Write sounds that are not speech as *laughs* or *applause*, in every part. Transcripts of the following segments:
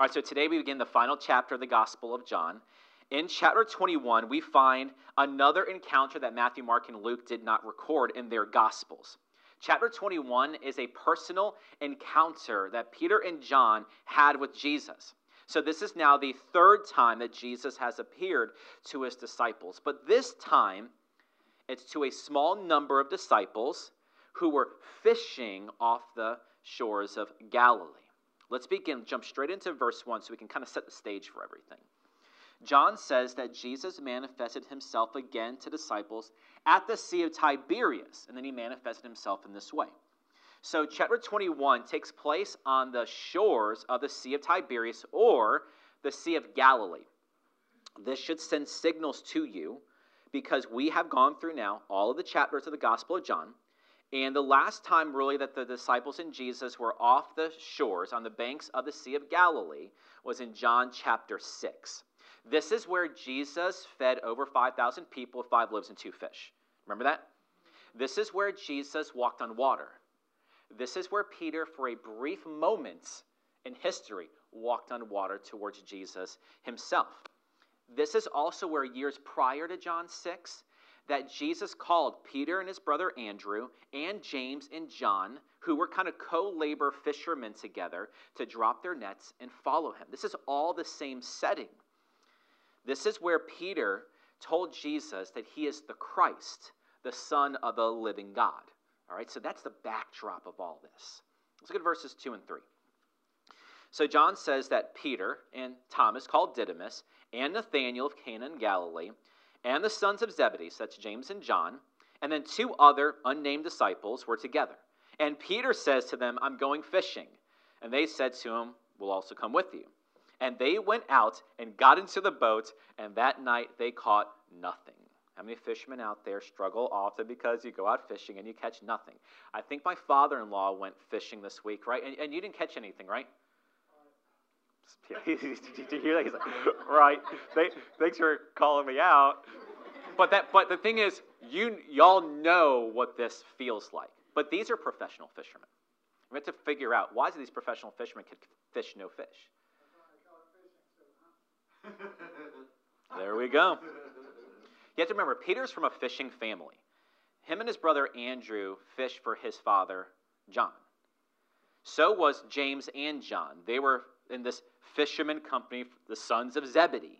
All right, so today we begin the final chapter of the Gospel of John. In chapter 21, we find another encounter that Matthew, Mark, and Luke did not record in their Gospels. Chapter 21 is a personal encounter that Peter and John had with Jesus. So, this is now the third time that Jesus has appeared to his disciples. But this time, it's to a small number of disciples who were fishing off the shores of Galilee. Let's begin, jump straight into verse 1 so we can kind of set the stage for everything. John says that Jesus manifested himself again to disciples at the Sea of Tiberias, and then he manifested himself in this way. So, chapter 21 takes place on the shores of the Sea of Tiberias or the Sea of Galilee. This should send signals to you because we have gone through now all of the chapters of the Gospel of John. And the last time, really, that the disciples and Jesus were off the shores on the banks of the Sea of Galilee was in John chapter 6. This is where Jesus fed over 5,000 people with five loaves and two fish. Remember that? This is where Jesus walked on water. This is where Peter, for a brief moment in history, walked on water towards Jesus himself. This is also where years prior to John 6, that Jesus called Peter and his brother Andrew and James and John, who were kind of co labor fishermen together, to drop their nets and follow him. This is all the same setting. This is where Peter told Jesus that he is the Christ, the Son of the living God. All right, so that's the backdrop of all this. Let's look at verses 2 and 3. So John says that Peter and Thomas, called Didymus, and Nathanael of Cana in Galilee, and the sons of Zebedee, such as James and John, and then two other unnamed disciples were together. And Peter says to them, I'm going fishing. And they said to him, We'll also come with you. And they went out and got into the boat, and that night they caught nothing. How many fishermen out there struggle often because you go out fishing and you catch nothing? I think my father in law went fishing this week, right? And, and, you didn't catch anything, right? *laughs* Did you hear that? He's like, *laughs* right. thanks for calling me out. But that, but the thing is, you y'all know what this feels like. But these are professional fishermen. We have to figure out why do these professional fishermen can fish no fish. *laughs* there we go. You have to remember, Peter's from a fishing family. Him and his brother Andrew fished for his father John. So was James and John. They were in this fisherman company, the sons of Zebedee.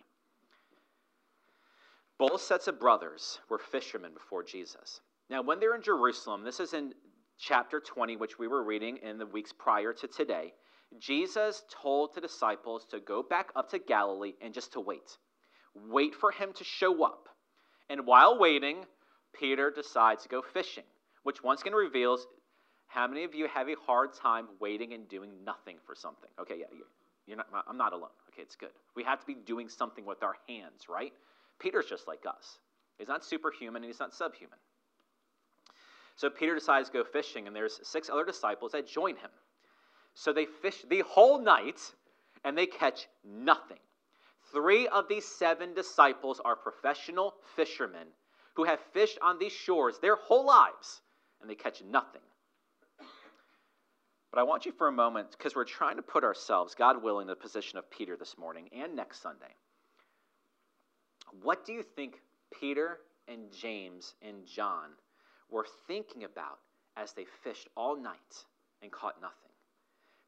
Both sets of brothers were fishermen before Jesus. Now, when they're in Jerusalem, this is in chapter 20, which we were reading in the weeks prior to today, Jesus told the disciples to go back up to Galilee and just to wait. Wait for him to show up. And while waiting, Peter decides to go fishing, which once again reveals how many of you have a hard time waiting and doing nothing for something? Okay, yeah, you're not, I'm not alone. Okay, it's good. We have to be doing something with our hands, right? Peter's just like us. He's not superhuman and he's not subhuman. So Peter decides to go fishing, and there's six other disciples that join him. So they fish the whole night and they catch nothing. Three of these seven disciples are professional fishermen who have fished on these shores their whole lives and they catch nothing. But I want you for a moment, because we're trying to put ourselves, God willing, in the position of Peter this morning and next Sunday. What do you think Peter and James and John were thinking about as they fished all night and caught nothing?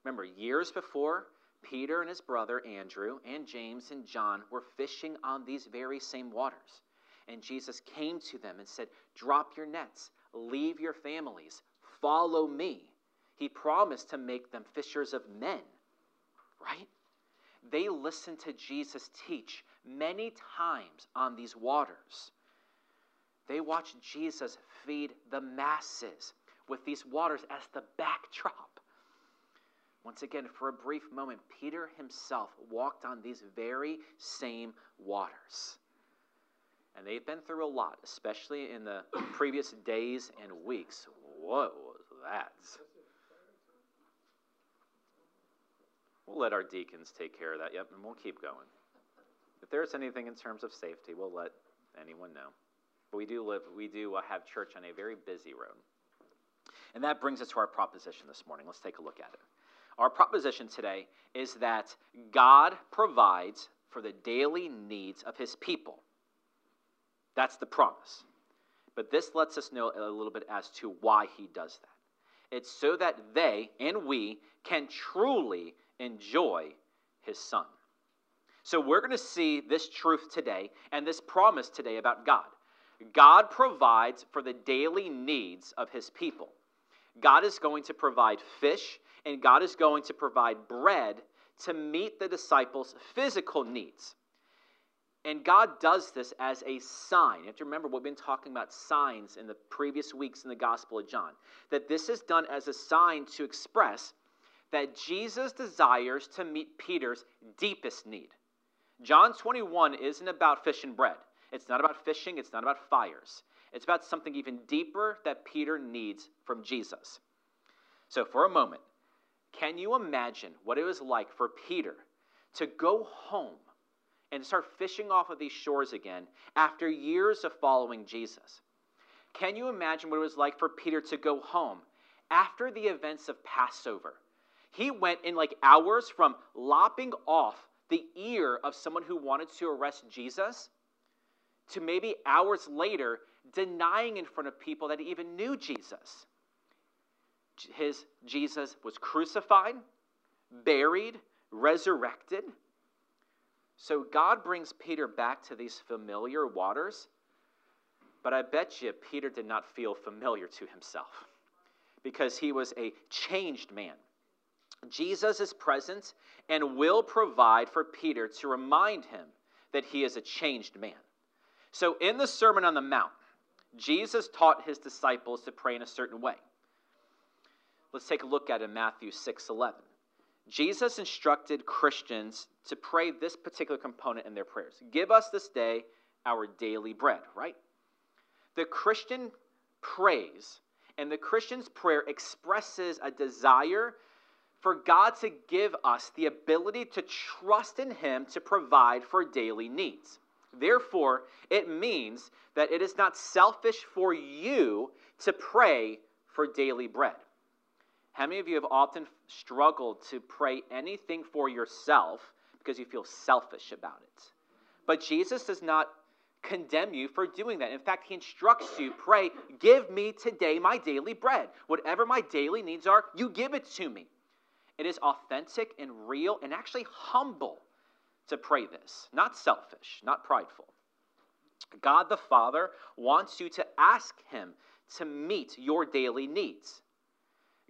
Remember, years before, Peter and his brother Andrew and James and John were fishing on these very same waters. And Jesus came to them and said, Drop your nets, leave your families, follow me. He promised to make them fishers of men, right? They listened to Jesus teach many times on these waters. They watched Jesus feed the masses with these waters as the backdrop. Once again, for a brief moment, Peter himself walked on these very same waters. And they've been through a lot, especially in the previous days and weeks. What was that? We'll let our deacons take care of that. Yep, and we'll keep going. If there's anything in terms of safety, we'll let anyone know. But we do live, we do uh, have church on a very busy road. And that brings us to our proposition this morning. Let's take a look at it. Our proposition today is that God provides for the daily needs of his people. That's the promise. But this lets us know a little bit as to why he does that. It's so that they and we can truly enjoy his son. So we're going to see this truth today and this promise today about God. God provides for the daily needs of his people. God is going to provide fish and God is going to provide bread to meet the disciples' physical needs. And God does this as a sign. You have to remember, we've been talking about signs in the previous weeks in the Gospel of John. That this is done as a sign to express that Jesus desires to meet Peter's deepest need. John 21 isn't about fish and bread, it's not about fishing, it's not about fires. It's about something even deeper that Peter needs from Jesus. So, for a moment, can you imagine what it was like for Peter to go home and start fishing off of these shores again after years of following Jesus? Can you imagine what it was like for Peter to go home after the events of Passover? He went in like hours from lopping off the ear of someone who wanted to arrest Jesus to maybe hours later denying in front of people that he even knew Jesus his Jesus was crucified, buried, resurrected. So God brings Peter back to these familiar waters, but I bet you Peter did not feel familiar to himself because he was a changed man. Jesus is present and will provide for Peter to remind him that he is a changed man. So in the Sermon on the Mount, Jesus taught his disciples to pray in a certain way. Let's take a look at it in Matthew 6 11. Jesus instructed Christians to pray this particular component in their prayers Give us this day our daily bread, right? The Christian prays, and the Christian's prayer expresses a desire for God to give us the ability to trust in Him to provide for daily needs. Therefore, it means that it is not selfish for you to pray for daily bread. How many of you have often struggled to pray anything for yourself because you feel selfish about it? But Jesus does not condemn you for doing that. In fact, he instructs you pray, give me today my daily bread. Whatever my daily needs are, you give it to me. It is authentic and real and actually humble to pray this, not selfish, not prideful. God the Father wants you to ask Him to meet your daily needs.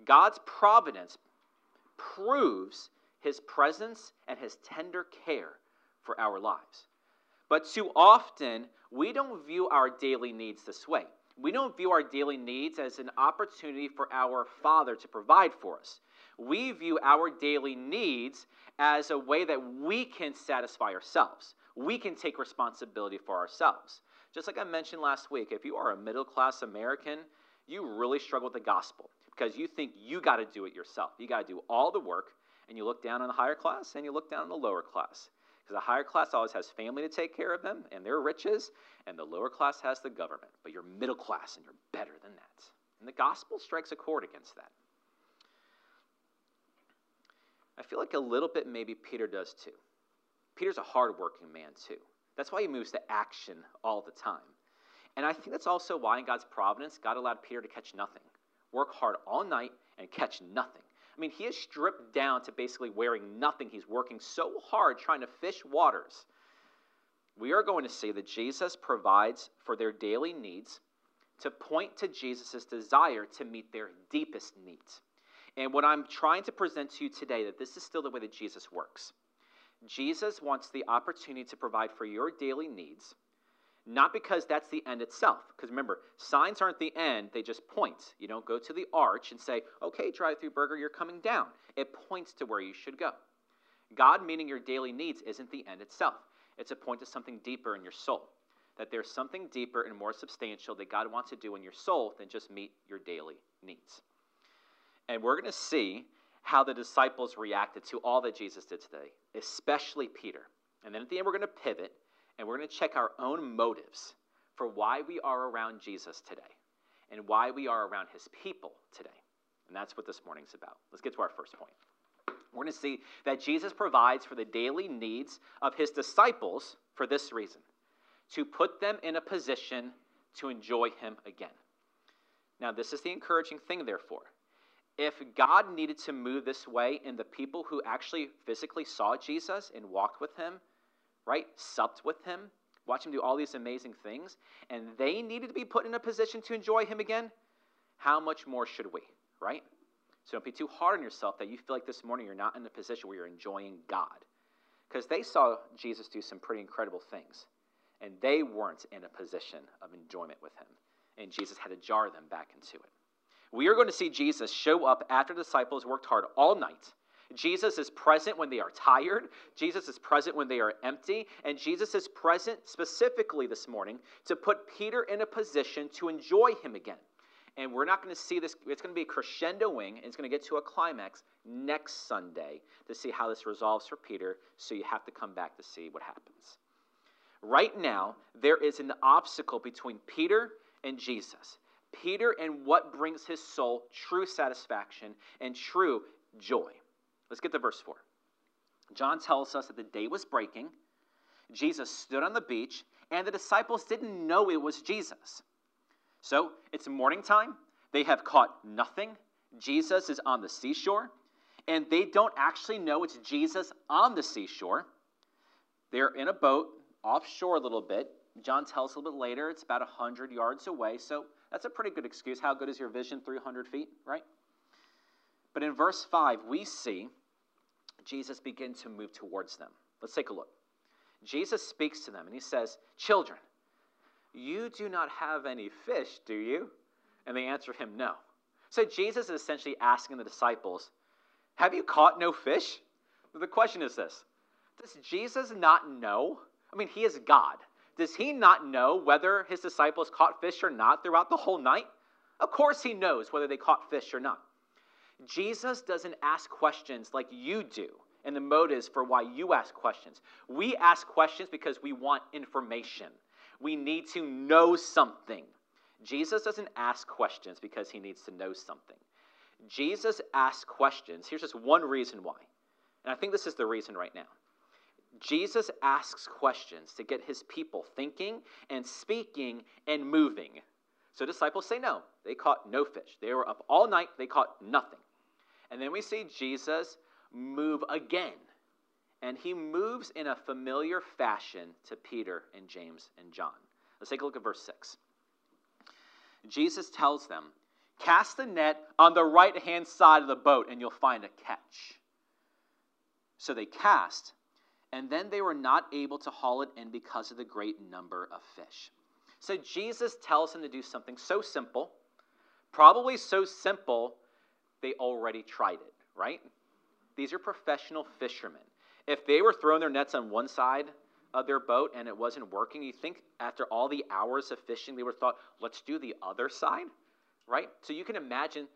God's providence proves his presence and his tender care for our lives. But too often, we don't view our daily needs this way. We don't view our daily needs as an opportunity for our Father to provide for us. We view our daily needs as a way that we can satisfy ourselves. We can take responsibility for ourselves. Just like I mentioned last week, if you are a middle class American, you really struggle with the gospel because you think you got to do it yourself. You got to do all the work, and you look down on the higher class and you look down on the lower class. Because the higher class always has family to take care of them and their riches, and the lower class has the government. But you're middle class and you're better than that. And the gospel strikes a chord against that. I feel like a little bit maybe Peter does too. Peter's a hardworking man too. That's why he moves to action all the time. And I think that's also why in God's providence, God allowed Peter to catch nothing work hard all night, and catch nothing. I mean, he is stripped down to basically wearing nothing. He's working so hard trying to fish waters. We are going to see that Jesus provides for their daily needs to point to Jesus' desire to meet their deepest needs. And what I'm trying to present to you today that this is still the way that Jesus works. Jesus wants the opportunity to provide for your daily needs not because that's the end itself. Because remember, signs aren't the end, they just point. You don't go to the arch and say, okay, drive through burger, you're coming down. It points to where you should go. God meeting your daily needs isn't the end itself, it's a point to something deeper in your soul. That there's something deeper and more substantial that God wants to do in your soul than just meet your daily needs. And we're going to see how the disciples reacted to all that Jesus did today, especially Peter. And then at the end, we're going to pivot and we're going to check our own motives for why we are around Jesus today and why we are around his people today. And that's what this morning's about. Let's get to our first point. We're going to see that Jesus provides for the daily needs of his disciples for this reason to put them in a position to enjoy him again. Now, this is the encouraging thing, therefore. If God needed to move this way and the people who actually physically saw Jesus and walked with him, right, supped with him, watched him do all these amazing things, and they needed to be put in a position to enjoy him again, how much more should we, right? So don't be too hard on yourself that you feel like this morning you're not in a position where you're enjoying God. Because they saw Jesus do some pretty incredible things, and they weren't in a position of enjoyment with him. And Jesus had to jar them back into it. We are going to see Jesus show up after the disciples worked hard all night. Jesus is present when they are tired. Jesus is present when they are empty. And Jesus is present specifically this morning to put Peter in a position to enjoy him again. And we're not going to see this, it's going to be a crescendoing, and it's going to get to a climax next Sunday to see how this resolves for Peter. So you have to come back to see what happens. Right now, there is an obstacle between Peter and Jesus. Peter and what brings his soul true satisfaction and true joy. Let's get to verse 4. John tells us that the day was breaking. Jesus stood on the beach, and the disciples didn't know it was Jesus. So it's morning time. They have caught nothing. Jesus is on the seashore, and they don't actually know it's Jesus on the seashore. They're in a boat offshore a little bit. John tells a little bit later it's about 100 yards away, so that's a pretty good excuse. How good is your vision? 300 feet, right? But in verse 5, we see Jesus begin to move towards them. Let's take a look. Jesus speaks to them and he says, Children, you do not have any fish, do you? And they answer him, No. So Jesus is essentially asking the disciples, Have you caught no fish? The question is this Does Jesus not know? I mean, he is God. Does he not know whether his disciples caught fish or not throughout the whole night? Of course, he knows whether they caught fish or not. Jesus doesn't ask questions like you do, and the motives for why you ask questions. We ask questions because we want information. We need to know something. Jesus doesn't ask questions because he needs to know something. Jesus asks questions. Here's just one reason why. And I think this is the reason right now. Jesus asks questions to get his people thinking and speaking and moving. So disciples say no. They caught no fish. They were up all night, they caught nothing. And then we see Jesus move again. And he moves in a familiar fashion to Peter and James and John. Let's take a look at verse 6. Jesus tells them, Cast the net on the right hand side of the boat, and you'll find a catch. So they cast, and then they were not able to haul it in because of the great number of fish. So Jesus tells them to do something so simple, probably so simple they already tried it, right? These are professional fishermen. If they were throwing their nets on one side of their boat and it wasn't working, you think after all the hours of fishing, they would have thought, let's do the other side, right? So you can imagine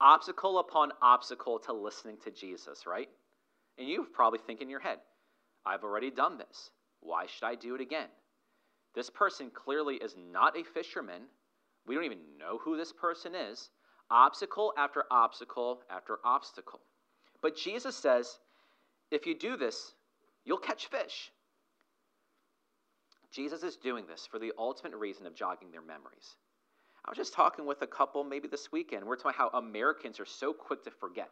obstacle upon obstacle to listening to Jesus, right? And you probably think in your head, I've already done this. Why should I do it again? This person clearly is not a fisherman. We don't even know who this person is. Obstacle after obstacle after obstacle. But Jesus says, if you do this, you'll catch fish. Jesus is doing this for the ultimate reason of jogging their memories. I was just talking with a couple maybe this weekend. We're talking how Americans are so quick to forget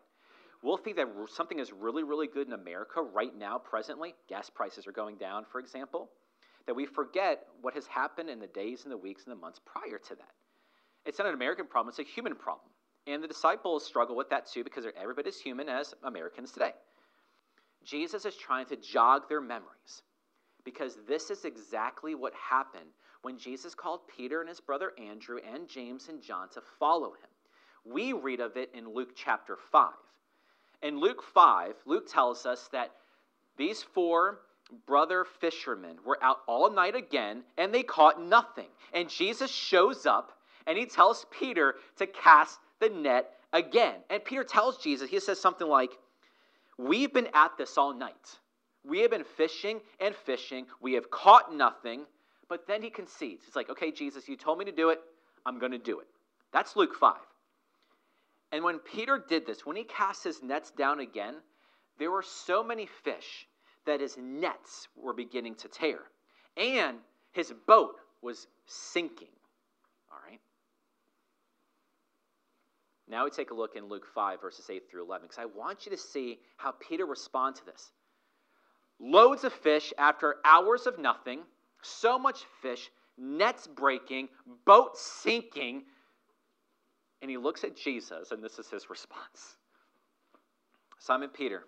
we'll think that something is really, really good in America right now, presently. Gas prices are going down, for example. That we forget what has happened in the days and the weeks and the months prior to that. It's not an American problem, it's a human problem. And the disciples struggle with that too because everybody's human as Americans today. Jesus is trying to jog their memories because this is exactly what happened when Jesus called Peter and his brother Andrew and James and John to follow him. We read of it in Luke chapter 5. In Luke 5, Luke tells us that these four brother fishermen were out all night again and they caught nothing. And Jesus shows up and he tells Peter to cast the net again. And Peter tells Jesus, he says something like, We've been at this all night. We have been fishing and fishing. We have caught nothing. But then he concedes. He's like, Okay, Jesus, you told me to do it. I'm going to do it. That's Luke 5. And when Peter did this, when he cast his nets down again, there were so many fish that his nets were beginning to tear, and his boat was sinking. All right? Now we take a look in Luke 5, verses 8 through 11, because I want you to see how Peter responds to this. Loads of fish after hours of nothing, so much fish, nets breaking, boat sinking. And he looks at Jesus, and this is his response Simon Peter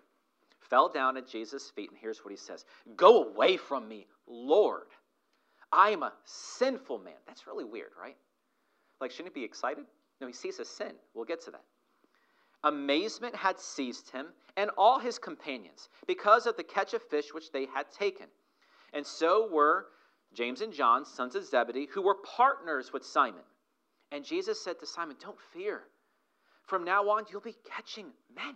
fell down at Jesus' feet, and here's what he says Go away from me, Lord. I am a sinful man. That's really weird, right? Like, shouldn't he be excited? No, he sees a sin. We'll get to that. Amazement had seized him and all his companions because of the catch of fish which they had taken. And so were James and John, sons of Zebedee, who were partners with Simon. And Jesus said to Simon, Don't fear. From now on, you'll be catching men,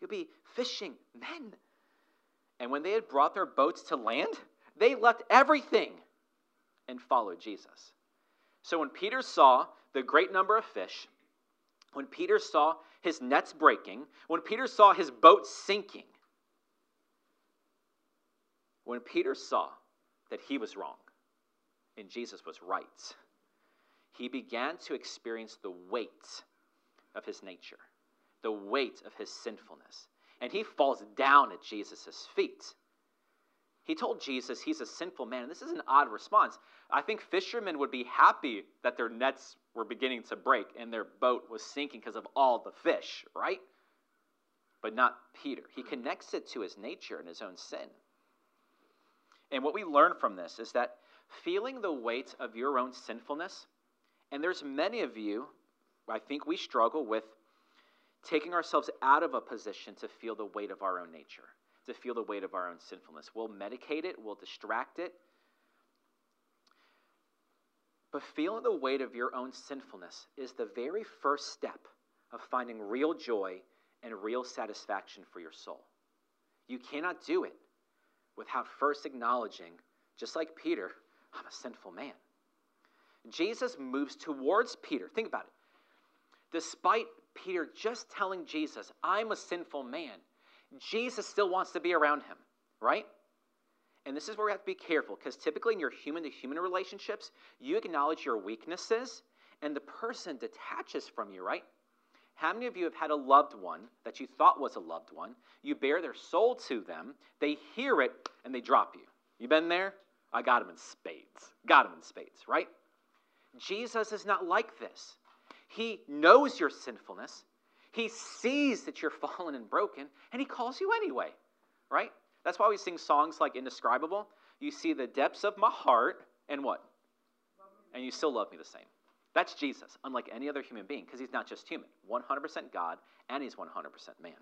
you'll be fishing men. And when they had brought their boats to land, they left everything and followed Jesus. So when Peter saw the great number of fish, when Peter saw his nets breaking, when Peter saw his boat sinking, when Peter saw that he was wrong and Jesus was right, he began to experience the weight of his nature, the weight of his sinfulness. And he falls down at Jesus' feet. He told Jesus he's a sinful man. And this is an odd response. I think fishermen would be happy that their nets were beginning to break and their boat was sinking because of all the fish, right? But not Peter. He connects it to his nature and his own sin. And what we learn from this is that feeling the weight of your own sinfulness, and there's many of you, I think we struggle with taking ourselves out of a position to feel the weight of our own nature to feel the weight of our own sinfulness. We'll medicate it, we'll distract it. But feeling the weight of your own sinfulness is the very first step of finding real joy and real satisfaction for your soul. You cannot do it without first acknowledging, just like Peter, I'm a sinful man. Jesus moves towards Peter. Think about it. Despite Peter just telling Jesus, I'm a sinful man, Jesus still wants to be around him, right? And this is where we have to be careful because typically in your human to human relationships, you acknowledge your weaknesses and the person detaches from you, right? How many of you have had a loved one that you thought was a loved one? You bare their soul to them, they hear it, and they drop you. You been there? I got him in spades. Got him in spades, right? Jesus is not like this. He knows your sinfulness, he sees that you're *laughs* fallen and broken, and He calls you anyway, right? That's why we sing songs like Indescribable. You see the depths of my heart, and what? And you still love me the same. That's Jesus, unlike any other human being, because He's not just human 100% God, and He's 100% man.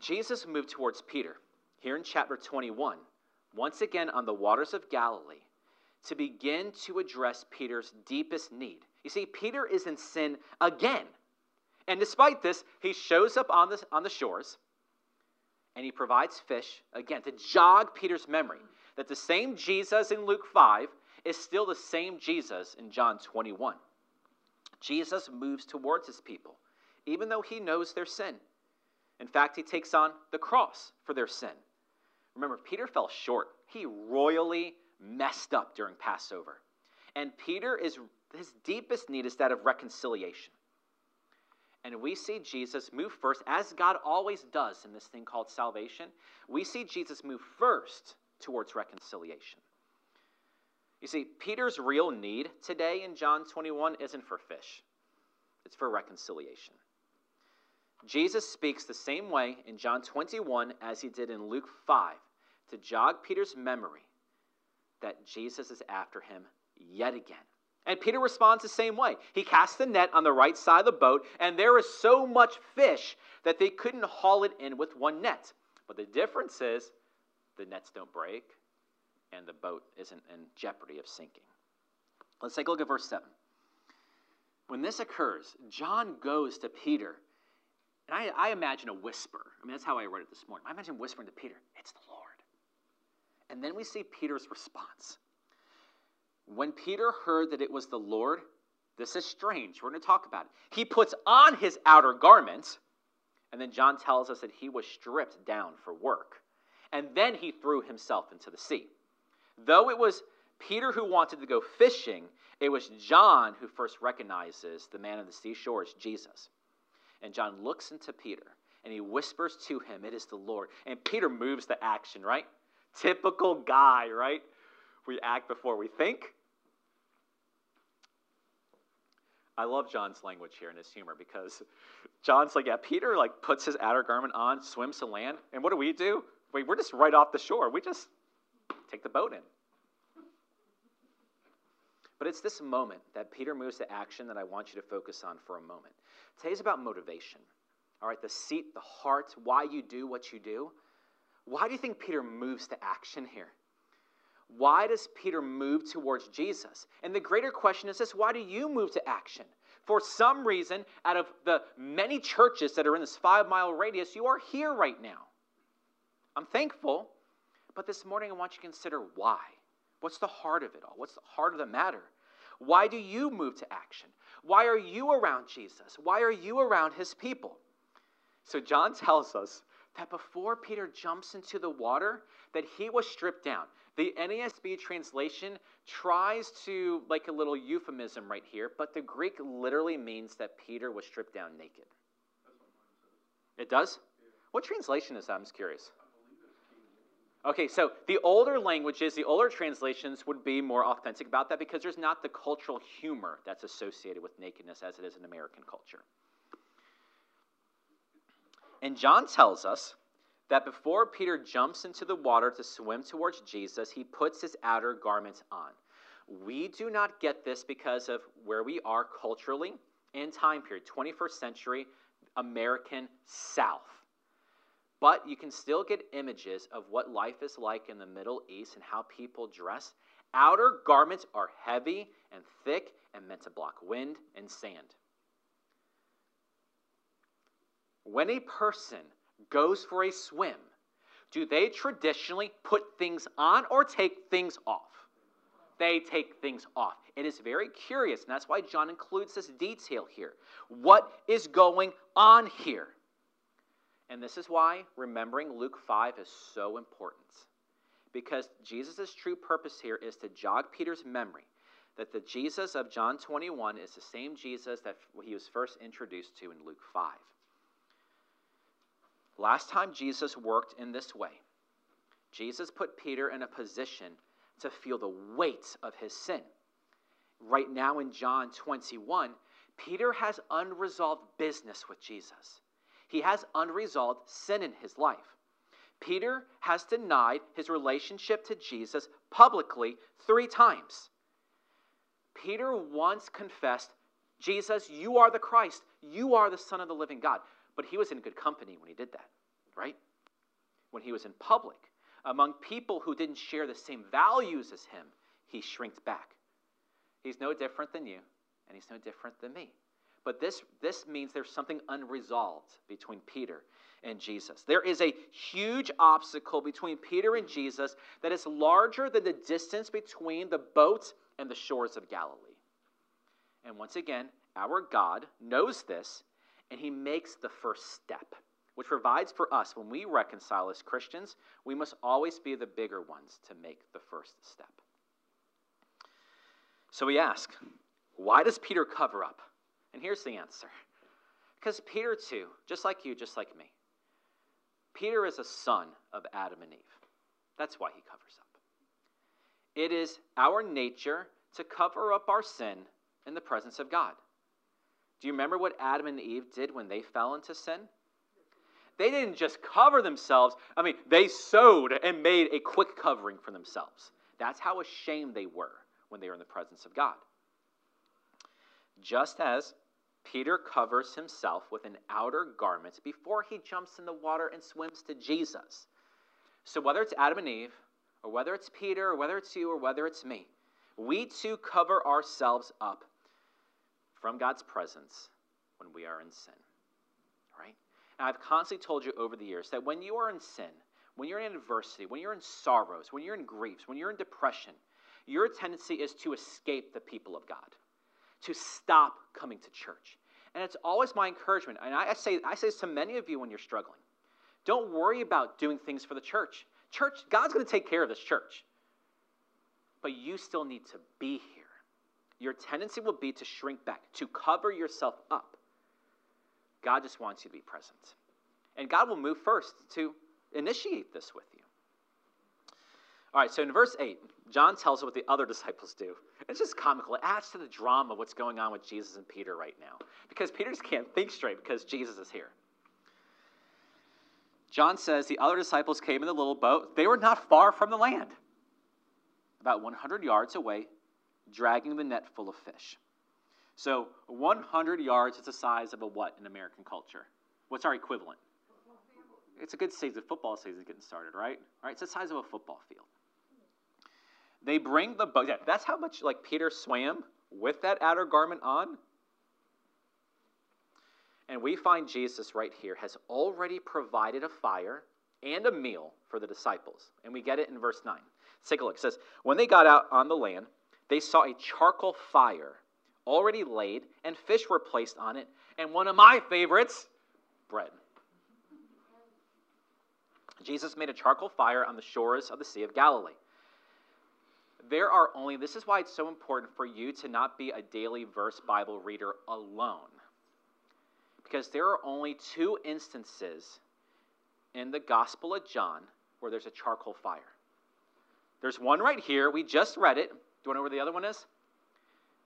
Jesus moved towards Peter here in chapter 21, once again on the waters of Galilee, to begin to address Peter's deepest need you see, Peter is in sin again. And despite this, he shows up on the, on the shores and he provides fish again to jog Peter's memory that the same Jesus in Luke 5 is still the same Jesus in John 21. Jesus moves towards his people, even though he knows their sin. In fact, he takes on the cross for their sin. Remember, Peter fell short. He royally messed up during Passover. And Peter is his deepest need is that of reconciliation. And we see Jesus move first, as God always does in this thing called salvation. We see Jesus move first towards reconciliation. You see, Peter's real need today in John 21 isn't for fish, it's for reconciliation. Jesus speaks the same way in John 21 as he did in Luke 5 to jog Peter's memory that Jesus is after him yet again. And Peter responds the same way. He casts the net on the right side of the boat, and there is so much fish that they couldn't haul it in with one net. But the difference is the nets don't break, and the boat isn't in jeopardy of sinking. Let's take a look at verse 7. When this occurs, John goes to Peter, and I, I imagine a whisper. I mean, that's how I read it this morning. I imagine whispering to Peter, It's the Lord. And then we see Peter's response. When Peter heard that it was the Lord, this is strange. We're going to talk about it. He puts on his outer garment And then John tells us that he was stripped down for work. And then he threw himself into the sea. Though it was Peter who wanted to go fishing, it was John who first recognizes the man on the seashore as Jesus. And John looks into Peter and he whispers to him, It is the Lord. And Peter moves to action, right? Typical guy, right? We act before we think. I love John's language here and his humor because John's like, yeah, Peter like puts his outer garment on, swims to land, and what do we do? Wait, we're just right off the shore. We just take the boat in. But it's this moment that Peter moves to action that I want you to focus on for a moment. Today's about motivation. All right, the seat, the heart, why you do what you do. Why do you think Peter moves to action here? Why does Peter move towards Jesus? And the greater question is this why do you move to action? For some reason, out of the many churches that are in this five mile radius, you are here right now. I'm thankful, but this morning I want you to consider why. What's the heart of it all? What's the heart of the matter? Why do you move to action? Why are you around Jesus? Why are you around his people? So John tells us that before Peter jumps into the water, that he was stripped down. The NASB translation tries to like a little euphemism right here, but the Greek literally means that Peter was stripped down naked. It does? What translation is that? I'm just curious. Okay, so the older languages, the older translations would be more authentic about that because there's not the cultural humor that's associated with nakedness as it is in American culture. And John tells us that before Peter jumps into the water to swim towards Jesus, he puts his outer garment on. We do not get this because of where we are culturally and time period, 21st century American South. But you can still get images of what life is like in the Middle East and how people dress. Outer garments are heavy and thick and meant to block wind and sand. When a person goes for a swim, do they traditionally put things on or take things off? They take things off. It is very curious, and that's why John includes this detail here. What is going on here? And this is why remembering Luke 5 is so important. Because Jesus' true purpose here is to jog Peter's memory that the Jesus of John 21 is the same Jesus that he was first introduced to in Luke 5. Last time Jesus worked in this way, Jesus put Peter in a position to feel the weight of his sin. Right now in John 21, Peter has unresolved business with Jesus. He has unresolved sin in his life. Peter has denied his relationship to Jesus publicly three times. Peter once confessed, Jesus, you are the Christ. You are the Son of the living God. But he was in good company when he did that, right? When he was in public, among people who didn't share the same values as him, he shrinks back. He's no different than you, and he's no different than me. But this, this means there's something unresolved between Peter and Jesus. There is a huge obstacle between Peter and Jesus that is larger than the distance between the boat and the shores of Galilee. And once again, our God knows this and he makes the first step, which provides for us when we reconcile as Christians, we must always be the bigger ones to make the first step. So we ask, why does Peter cover up? And here's the answer. Because Peter, too, just like you, just like me, Peter is a son of Adam and Eve. That's why he covers up. It is our nature to cover up our sin in the presence of God. Do you remember what Adam and Eve did when they fell into sin? They didn't just cover themselves, I mean, they sewed and made a quick covering for themselves. That's how ashamed they were when they were in the presence of God. Just as Peter covers himself with an outer garment before he jumps in the water and swims to Jesus. So, whether it's Adam and Eve, or whether it's Peter, or whether it's you, or whether it's me, we too cover ourselves up from God's presence when we are in sin. Right? And I've constantly told you over the years that when you are in sin, when you're in adversity, when you're in sorrows, when you're in griefs, when you're in depression, your tendency is to escape the people of God, to stop coming to church. And it's always my encouragement. And I, say, I say this to many of you when you're struggling. Don't worry about doing things for the church. Church, God's going to take care of this church. But you still need to be here. Your tendency will be to shrink back, to cover yourself up. God just wants you to be present. And God will move first to initiate this with you. All right, so in verse 8, John tells us what the other disciples do. It's just comical. It adds to the drama of what's going on with Jesus and Peter right now. Because Peter just can't think straight because Jesus is here. John says the other disciples came in the little boat. They were not far from the land, about 100 yards away, dragging the net full of fish. So 100 yards is the size of a what in American culture? What's our equivalent? It's a good season. Football season getting started, right? All right, it's the size of a football field. They bring the boat. Yeah, that's how much like Peter swam with that outer garment on. And we find Jesus right here has already provided a fire and a meal for the disciples. And we get it in verse 9. Let's take a look. It says, When they got out on the land, they saw a charcoal fire already laid, and fish were placed on it, and one of my favorites, bread. Jesus made a charcoal fire on the shores of the Sea of Galilee. There are only, this is why it's so important for you to not be a daily verse Bible reader alone. Because there are only two instances in the Gospel of John where there's a charcoal fire. There's one right here. We just read it. Do you want to know where the other one is?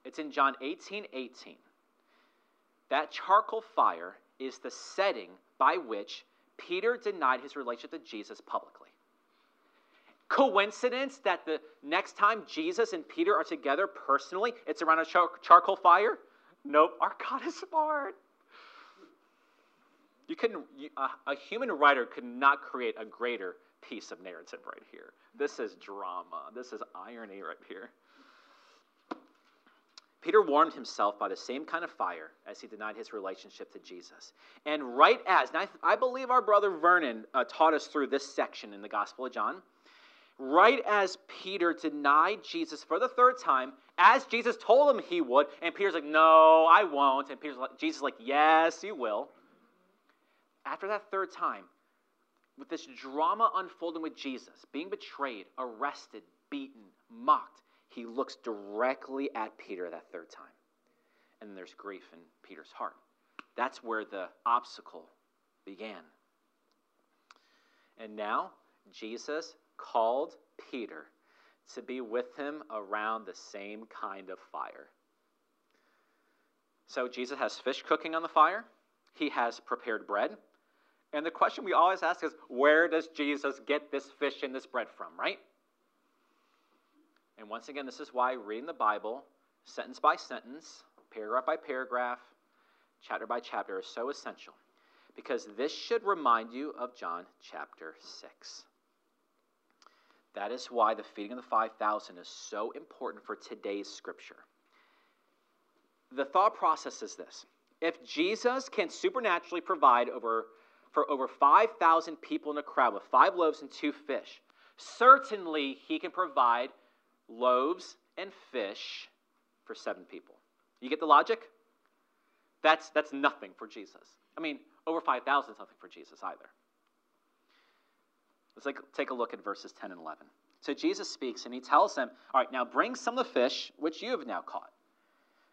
It's in John 18 18. That charcoal fire is the setting by which Peter denied his relationship to Jesus publicly. Coincidence that the next time Jesus and Peter are together personally, it's around a char- charcoal fire? Nope, our God is smart. You can you, uh, a human writer could not create a greater piece of narrative right here. This is drama. This is irony right here. Peter warmed himself by the same kind of fire as he denied his relationship to Jesus. And right as, I, I believe our brother Vernon uh, taught us through this section in the Gospel of John, right as Peter denied Jesus for the third time, as Jesus told him he would, and Peter's like, No, I won't. And Peter's like, Jesus is like, Yes, you will. After that third time, with this drama unfolding with Jesus, being betrayed, arrested, beaten, mocked, he looks directly at Peter that third time. And there's grief in Peter's heart. That's where the obstacle began. And now, Jesus called Peter to be with him around the same kind of fire. So, Jesus has fish cooking on the fire, he has prepared bread. And the question we always ask is where does Jesus get this fish and this bread from, right? And once again, this is why reading the Bible, sentence by sentence, paragraph by paragraph, chapter by chapter, is so essential. Because this should remind you of John chapter 6. That is why the feeding of the 5,000 is so important for today's scripture. The thought process is this if Jesus can supernaturally provide over, for over 5,000 people in a crowd with five loaves and two fish, certainly he can provide loaves and fish for seven people. You get the logic? That's, that's nothing for Jesus. I mean, over 5,000 is nothing for Jesus either. Let's like, take a look at verses 10 and 11. So Jesus speaks and he tells them, All right, now bring some of the fish which you have now caught.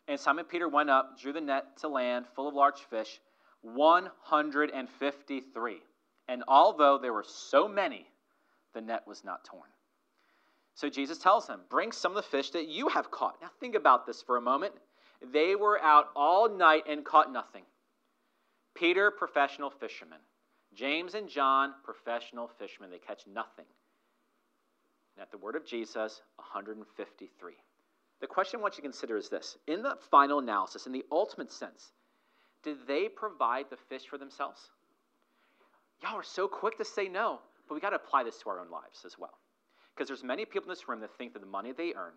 And Simon Peter went up, drew the net to land full of large fish, 153. And although there were so many, the net was not torn. So Jesus tells him, Bring some of the fish that you have caught. Now think about this for a moment. They were out all night and caught nothing. Peter, professional fisherman. James and John, professional fishermen. They catch nothing. And at the word of Jesus, 153. The question I want you to consider is this In the final analysis, in the ultimate sense, did they provide the fish for themselves? Y'all are so quick to say no, but we got to apply this to our own lives as well. Because there's many people in this room that think that the money they earn,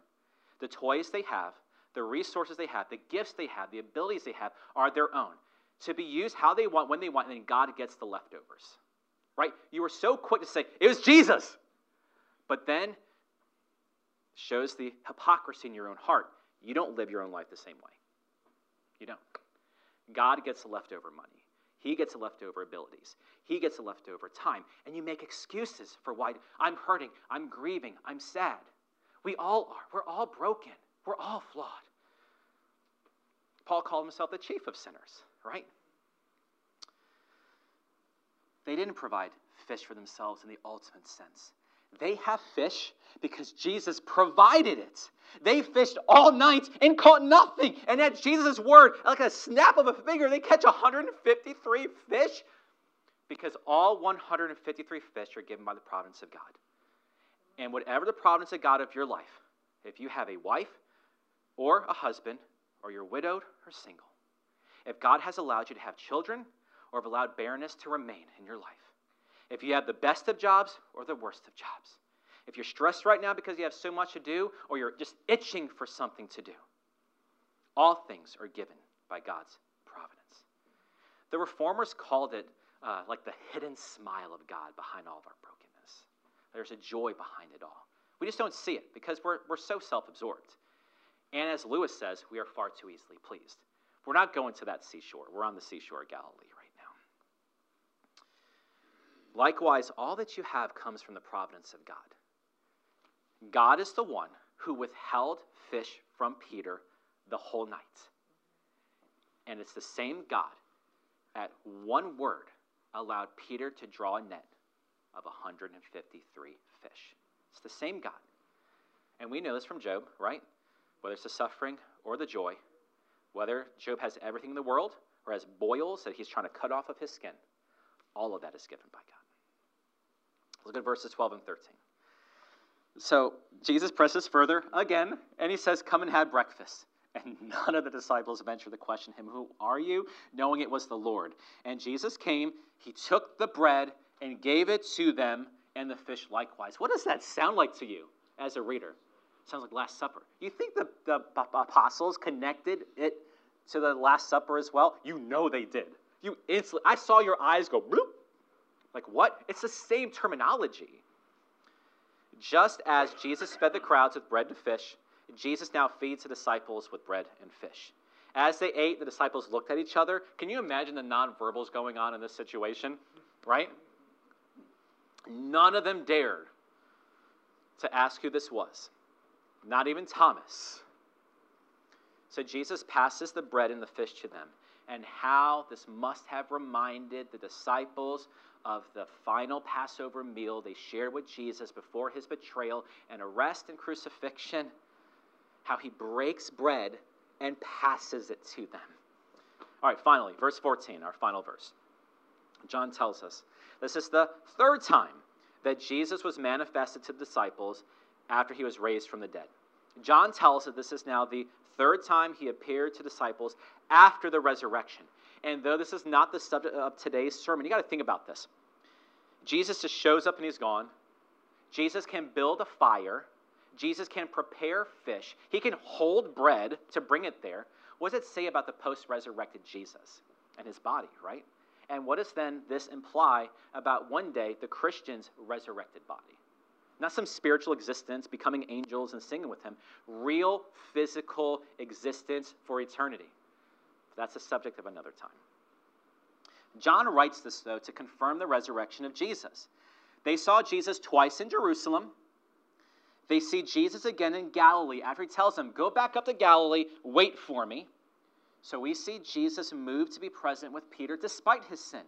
the toys they have, the resources they have, the gifts they have, the abilities they have are their own to be used how they want, when they want, and then God gets the leftovers. Right? You are so quick to say, it was Jesus. But then shows the hypocrisy in your own heart. You don't live your own life the same way. You don't. God gets the leftover money. He gets leftover abilities. He gets leftover time. And you make excuses for why I'm hurting, I'm grieving, I'm sad. We all are. We're all broken. We're all flawed. Paul called himself the chief of sinners, right? They didn't provide fish for themselves in the ultimate sense. They have fish because Jesus provided it. They fished all night and caught nothing. And at Jesus' word, like a snap of a finger, they catch 153 fish because all 153 fish are given by the providence of God. And whatever the providence of God of your life, if you have a wife or a husband, or you're widowed or single, if God has allowed you to have children or have allowed barrenness to remain in your life, if you have the best of jobs or the worst of jobs, if you're stressed right now because you have so much to do or you're just itching for something to do, all things are given by God's providence. The reformers called it uh, like the hidden smile of God behind all of our brokenness. There's a joy behind it all. We just don't see it because we're, we're so self absorbed. And as Lewis says, we are far too easily pleased. We're not going to that seashore. We're on the seashore of Galilee. Likewise, all that you have comes from the providence of God. God is the one who withheld fish from Peter the whole night. And it's the same God at one word allowed Peter to draw a net of 153 fish. It's the same God. And we know this from Job, right? whether it's the suffering or the joy, whether Job has everything in the world or has boils that he's trying to cut off of his skin, all of that is given by God. Look at verses 12 and 13. So Jesus presses further again, and he says, Come and have breakfast. And *laughs* none of the disciples ventured to question him, Who are you? knowing it was the Lord. And Jesus came, he took the bread and gave it to them, and the fish likewise. What does that sound like to you as a reader? Sounds like Last Supper. You think the, the apostles connected it to the Last Supper as well? You know they did. You instantly, I saw your eyes go bloop. Like what? It's the same terminology. Just as Jesus fed the crowds with bread and fish, Jesus now feeds the disciples with bread and fish. As they ate, the disciples looked at each other. Can you imagine the nonverbals going on in this situation? Right? None of them dared to ask who this was not even Thomas. So Jesus passes the bread and the fish to them, and how this must have reminded the disciples of the final Passover meal they shared with Jesus before his betrayal and arrest and crucifixion. How he breaks bread and passes it to them. All right, finally, verse 14, our final verse. John tells us this is the third time that Jesus was manifested to the disciples after he was raised from the dead. John tells us that this is now the third time he appeared to disciples after the resurrection. And though this is not the subject of today's sermon, you got to think about this. Jesus just shows up and he's gone. Jesus can build a fire. Jesus can prepare fish. He can hold bread to bring it there. What does it say about the post resurrected Jesus and his body, right? And what does then this imply about one day the Christian's resurrected body? Not some spiritual existence, becoming angels and singing with him. Real physical existence for eternity. That's the subject of another time. John writes this, though, to confirm the resurrection of Jesus. They saw Jesus twice in Jerusalem. They see Jesus again in Galilee after he tells them, Go back up to Galilee, wait for me. So we see Jesus move to be present with Peter despite his sin.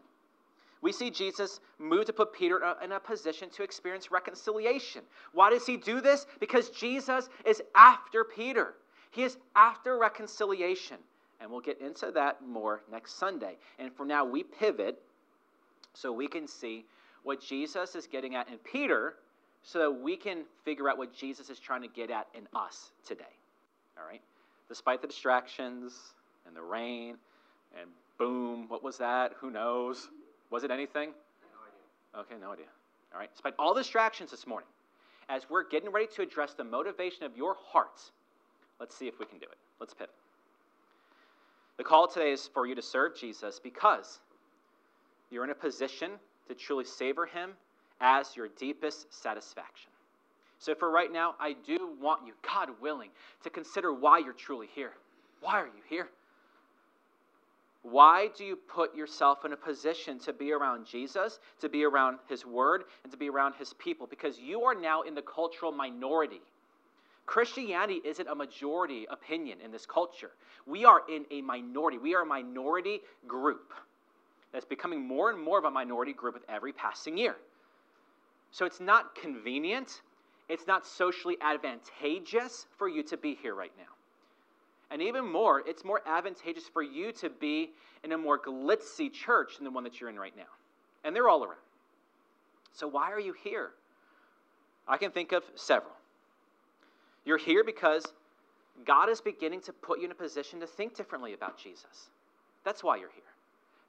We see Jesus move to put Peter uh, in a position to experience reconciliation. Why does he do this? Because Jesus is after Peter. He is after reconciliation. And we'll get into that more next Sunday. And for now, we pivot so we can see what Jesus is getting at in Peter so that we can figure out what Jesus is trying to get at in us today. All right? Despite the distractions and the rain and boom, what was that? Who knows? Was it anything? No idea. Okay, no idea. All right. Despite all the distractions this morning, as we're getting ready to address the motivation of your hearts, let's see if we can do it. Let's pivot. The call today is for you to serve Jesus because you're in a position to truly savor him as your deepest satisfaction. So, for right now, I do want you, God willing, to consider why you're truly here. Why are you here? Why do you put yourself in a position to be around Jesus, to be around his word, and to be around his people? Because you are now in the cultural minority. Christianity isn't a majority opinion in this culture. We are in a minority. We are a minority group that's becoming more and more of a minority group with every passing year. So it's not convenient, it's not socially advantageous for you to be here right now. And even more, it's more advantageous for you to be in a more glitzy church than the one that you're in right now. And they're all around. So why are you here? I can think of several. You're here because God is beginning to put you in a position to think differently about Jesus. That's why you're here.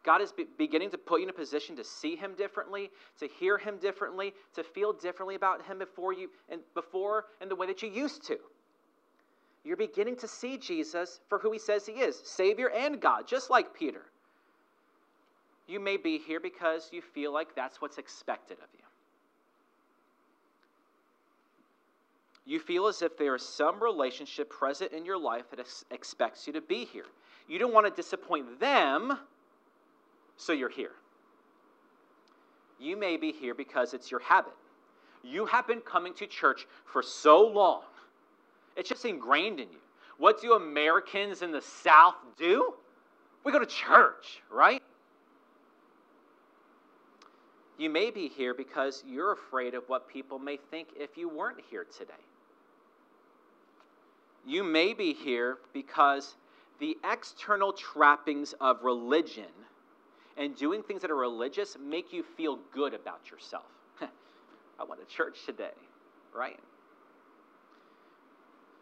God is be- beginning to put you in a position to see him differently, to hear him differently, to feel differently about him before you and before in the way that you used to. You're beginning to see Jesus for who he says he is, Savior and God, just like Peter. You may be here because you feel like that's what's expected of you. You feel as if there is some relationship present in your life that ex- expects you to be here. You don't want to disappoint them so you're here. You may be here because it's your habit. You have been coming to church for so long, it's just ingrained in you. What do Americans in the South do? We go to church, right? You may be here because you're afraid of what people may think if you weren't here today. You may be here because the external trappings of religion and doing things that are religious make you feel good about yourself. *laughs* I went to church today, right?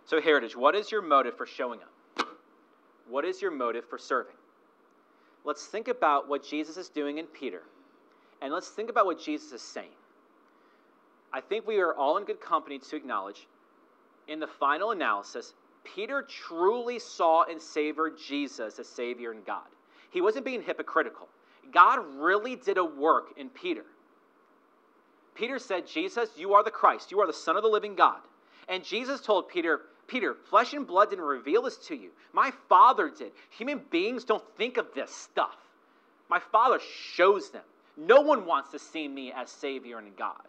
So, Heritage, what is your motive for showing up? What is your motive for serving? Let's think about what Jesus is doing in Peter, and let's think about what Jesus is saying. I think we are all in good company to acknowledge in the final analysis, Peter truly saw and savored Jesus as Savior and God. He wasn't being hypocritical. God really did a work in Peter. Peter said, Jesus, you are the Christ. You are the Son of the living God. And Jesus told Peter, Peter, flesh and blood didn't reveal this to you. My Father did. Human beings don't think of this stuff. My Father shows them. No one wants to see me as Savior and God.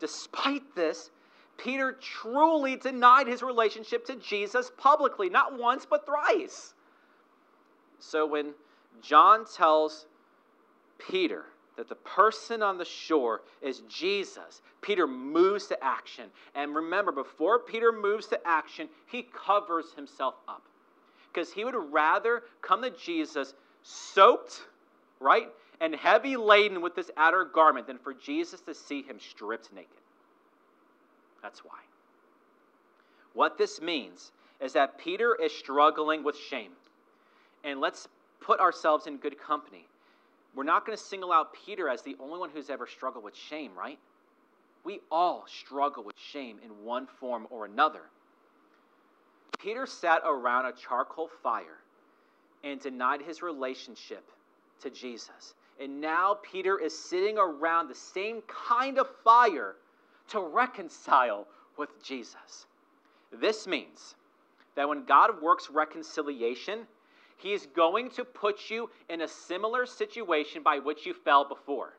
Despite this, Peter truly denied his relationship to Jesus publicly, not once, but thrice. So when John tells Peter that the person on the shore is Jesus. Peter moves to action. And remember, before Peter moves to action, he covers himself up. Because he would rather come to Jesus soaked, right, and heavy laden with this outer garment than for Jesus to see him stripped naked. That's why. What this means is that Peter is struggling with shame. And let's put ourselves in good company. We're not going to single out Peter as the only one who's ever struggled with shame, right? We all struggle with shame in one form or another. Peter sat around a charcoal fire and denied his relationship to Jesus. And now Peter is sitting around the same kind of fire to reconcile with Jesus. This means that when God works reconciliation, he is going to put you in a similar situation by which you fell before.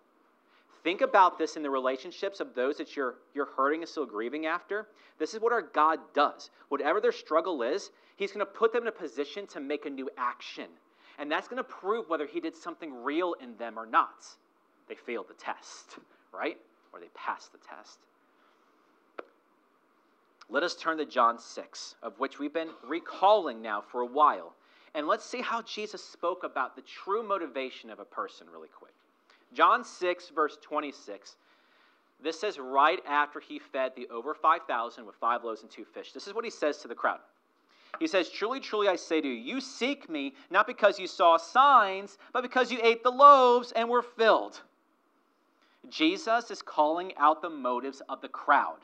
Think about this in the relationships of those that you're, you're hurting and still grieving after. This is what our God does. Whatever their struggle is, He's going to put them in a position to make a new action. And that's going to prove whether He did something real in them or not. They failed the test, right? Or they passed the test. Let us turn to John 6, of which we've been recalling now for a while. And let's see how Jesus spoke about the true motivation of a person, really quick. John 6, verse 26. This says right after he fed the over 5,000 with five loaves and two fish. This is what he says to the crowd. He says, Truly, truly, I say to you, you seek me not because you saw signs, but because you ate the loaves and were filled. Jesus is calling out the motives of the crowd.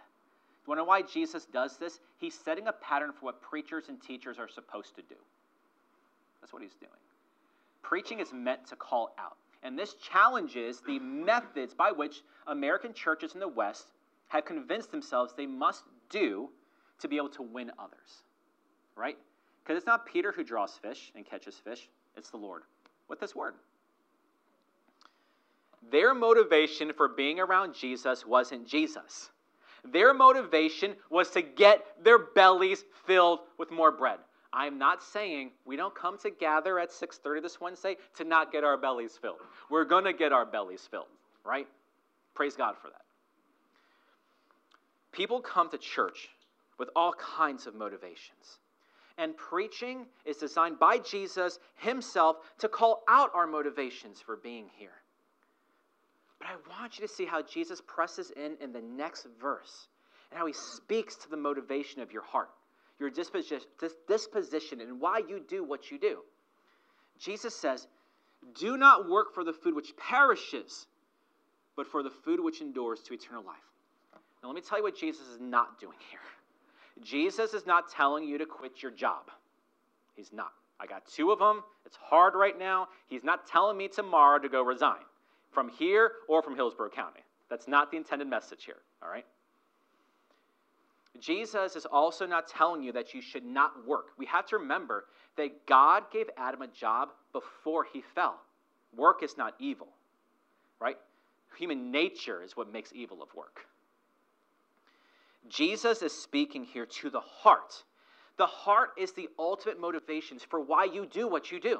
You want to know why Jesus does this? He's setting a pattern for what preachers and teachers are supposed to do. That's what he's doing. Preaching is meant to call out. And this challenges the methods by which American churches in the West have convinced themselves they must do to be able to win others. Right? Because it's not Peter who draws fish and catches fish, it's the Lord with this word. Their motivation for being around Jesus wasn't Jesus. Their motivation was to get their bellies filled with more bread. I'm not saying we don't come to gather at 6:30 this Wednesday to not get our bellies filled. We're going to get our bellies filled, right? Praise God for that. People come to church with all kinds of motivations. And preaching is designed by Jesus himself to call out our motivations for being here. But I want you to see how Jesus presses in in the next verse and how he speaks to the motivation of your heart, your disposition, and why you do what you do. Jesus says, Do not work for the food which perishes, but for the food which endures to eternal life. Now, let me tell you what Jesus is not doing here. Jesus is not telling you to quit your job. He's not. I got two of them. It's hard right now. He's not telling me tomorrow to go resign from here or from Hillsborough County. That's not the intended message here, all right? Jesus is also not telling you that you should not work. We have to remember that God gave Adam a job before he fell. Work is not evil, right? Human nature is what makes evil of work. Jesus is speaking here to the heart. The heart is the ultimate motivations for why you do what you do,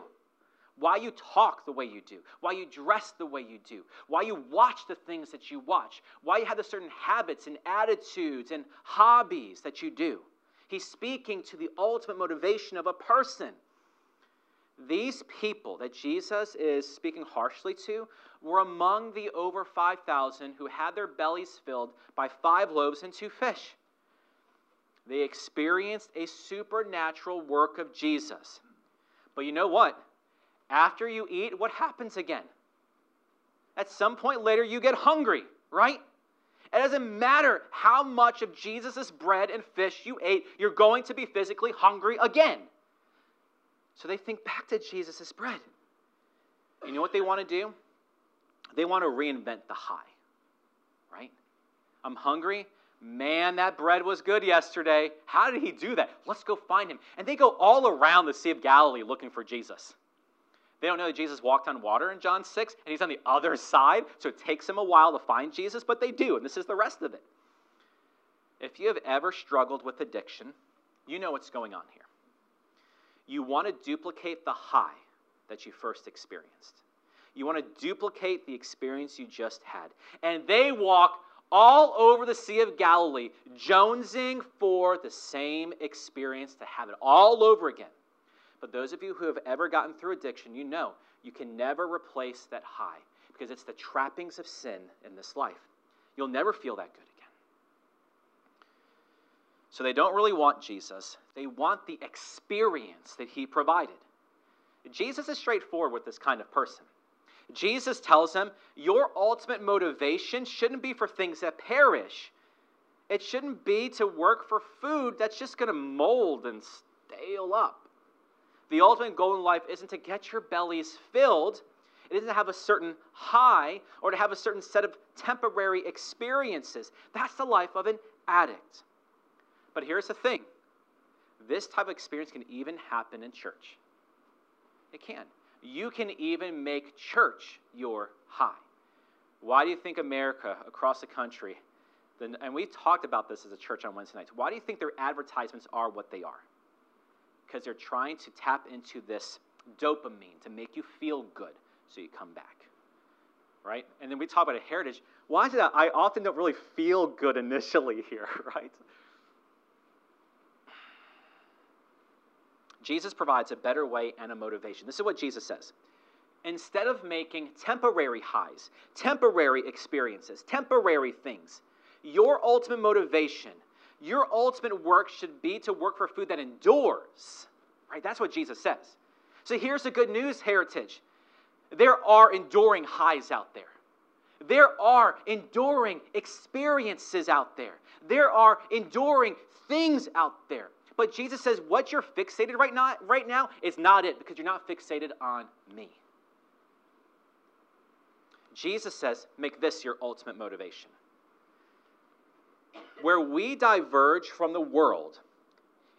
why you talk the way you do, why you dress the way you do, why you watch the things that you watch, why you have the certain habits and attitudes and hobbies that you do. He's speaking to the ultimate motivation of a person. These people that Jesus is speaking harshly to were among the over 5,000 who had their bellies filled by five loaves and two fish. They experienced a supernatural work of Jesus. But you know what? After you eat, what happens again? At some point later, you get hungry, right? It doesn't matter how much of Jesus' bread and fish you ate, you're going to be physically hungry again. So they think back to Jesus' bread. You know what they want to do? They want to reinvent the high, right? I'm hungry. Man, that bread was good yesterday. How did he do that? Let's go find him. And they go all around the Sea of Galilee looking for Jesus. They don't know that Jesus walked on water in John 6, and he's on the other side, so it takes them a while to find Jesus, but they do, and this is the rest of it. If you have ever struggled with addiction, you know what's going on here. You want to duplicate the high that you first experienced. You want to duplicate the experience you just had. And they walk all over the Sea of Galilee, jonesing for the same experience to have it all over again. But those of you who have ever gotten through addiction, you know you can never replace that high because it's the trappings of sin in this life. You'll never feel that good again. So they don't really want Jesus, they want the experience that he provided. Jesus is straightforward with this kind of person. Jesus tells him, Your ultimate motivation shouldn't be for things that perish. It shouldn't be to work for food that's just going to mold and stale up. The ultimate goal in life isn't to get your bellies filled, it isn't to have a certain high or to have a certain set of temporary experiences. That's the life of an addict. But here's the thing this type of experience can even happen in church. It can. You can even make church your high. Why do you think America, across the country, and we talked about this as a church on Wednesday nights, why do you think their advertisements are what they are? Because they're trying to tap into this dopamine to make you feel good so you come back. Right? And then we talk about a heritage. Why is it that? I often don't really feel good initially here, *laughs* right? Jesus provides a better way and a motivation. This is what Jesus says. Instead of making temporary highs, temporary experiences, temporary things, your ultimate motivation, your ultimate work should be to work for food that endures. Right? That's what Jesus says. So here's the good news, heritage. There are enduring highs out there. There are enduring experiences out there. There are enduring things out there. But Jesus says, what you're fixated right now, right now is not it because you're not fixated on me. Jesus says, make this your ultimate motivation. Where we diverge from the world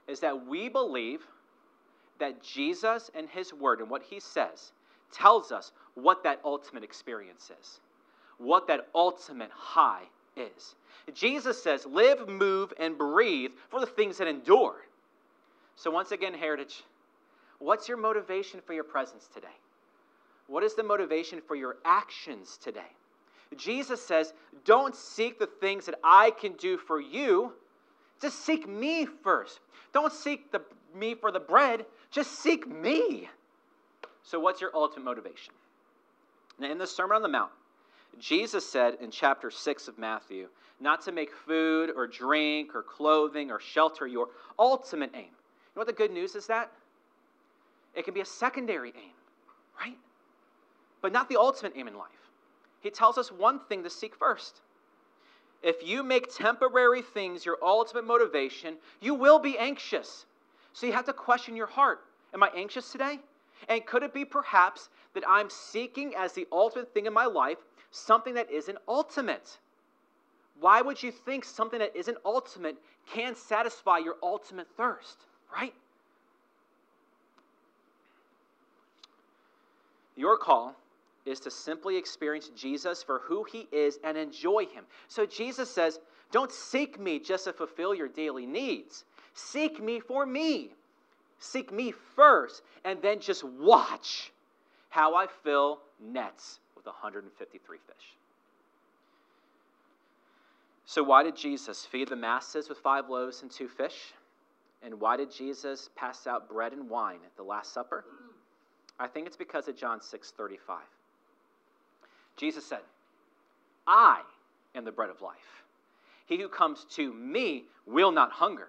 is that we believe that Jesus and his word and what he says tells us what that ultimate experience is, what that ultimate high is. Jesus says, Live, move, and breathe for the things that endure. So, once again, Heritage, what's your motivation for your presence today? What is the motivation for your actions today? Jesus says, Don't seek the things that I can do for you. Just seek me first. Don't seek the, me for the bread, just seek me. So, what's your ultimate motivation? Now, in the Sermon on the Mount, Jesus said in chapter 6 of Matthew, not to make food or drink or clothing or shelter your ultimate aim. You know what the good news is that? It can be a secondary aim, right? But not the ultimate aim in life. He tells us one thing to seek first. If you make temporary things your ultimate motivation, you will be anxious. So you have to question your heart Am I anxious today? And could it be perhaps that I'm seeking as the ultimate thing in my life something that isn't ultimate? Why would you think something that isn't ultimate can satisfy your ultimate thirst, right? Your call is to simply experience Jesus for who he is and enjoy him. So Jesus says, Don't seek me just to fulfill your daily needs, seek me for me. Seek me first, and then just watch how I fill nets with 153 fish. So, why did Jesus feed the masses with five loaves and two fish? And why did Jesus pass out bread and wine at the Last Supper? I think it's because of John 6 35. Jesus said, I am the bread of life. He who comes to me will not hunger,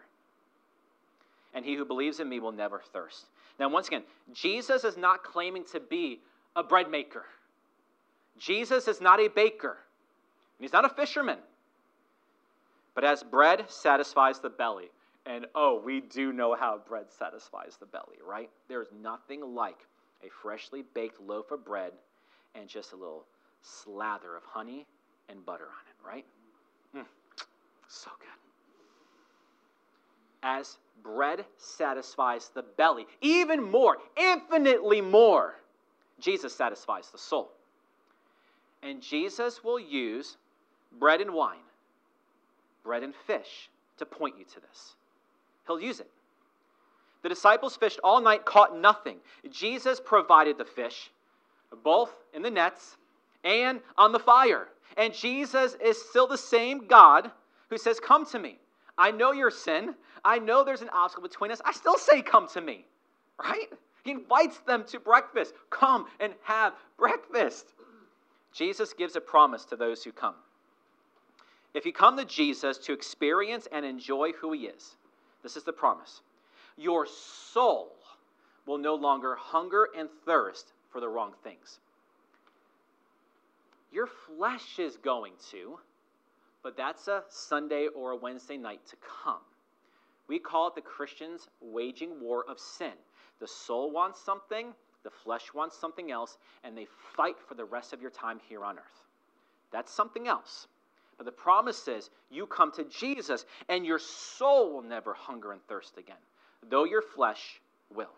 and he who believes in me will never thirst. Now, once again, Jesus is not claiming to be a bread maker. Jesus is not a baker. He's not a fisherman. But as bread satisfies the belly, and oh, we do know how bread satisfies the belly, right? There's nothing like a freshly baked loaf of bread and just a little slather of honey and butter on it, right? Mm, so good. As bread satisfies the belly, even more, infinitely more, Jesus satisfies the soul. And Jesus will use bread and wine, bread and fish to point you to this. He'll use it. The disciples fished all night, caught nothing. Jesus provided the fish, both in the nets and on the fire. And Jesus is still the same God who says, Come to me. I know your sin. I know there's an obstacle between us. I still say, Come to me, right? He invites them to breakfast. Come and have breakfast. Jesus gives a promise to those who come. If you come to Jesus to experience and enjoy who he is, this is the promise. Your soul will no longer hunger and thirst for the wrong things. Your flesh is going to, but that's a Sunday or a Wednesday night to come. We call it the Christians waging war of sin. The soul wants something, the flesh wants something else, and they fight for the rest of your time here on earth. That's something else. But the promise is you come to Jesus, and your soul will never hunger and thirst again, though your flesh will.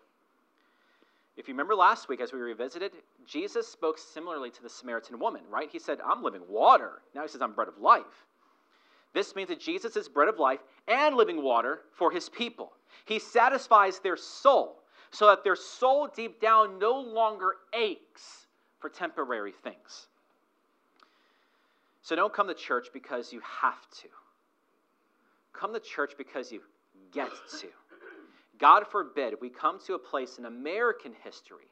If you remember last week as we revisited, Jesus spoke similarly to the Samaritan woman, right? He said, I'm living water. Now he says, I'm bread of life. This means that Jesus is bread of life and living water for his people. He satisfies their soul so that their soul deep down no longer aches for temporary things. So don't come to church because you have to. Come to church because you get to. God forbid we come to a place in American history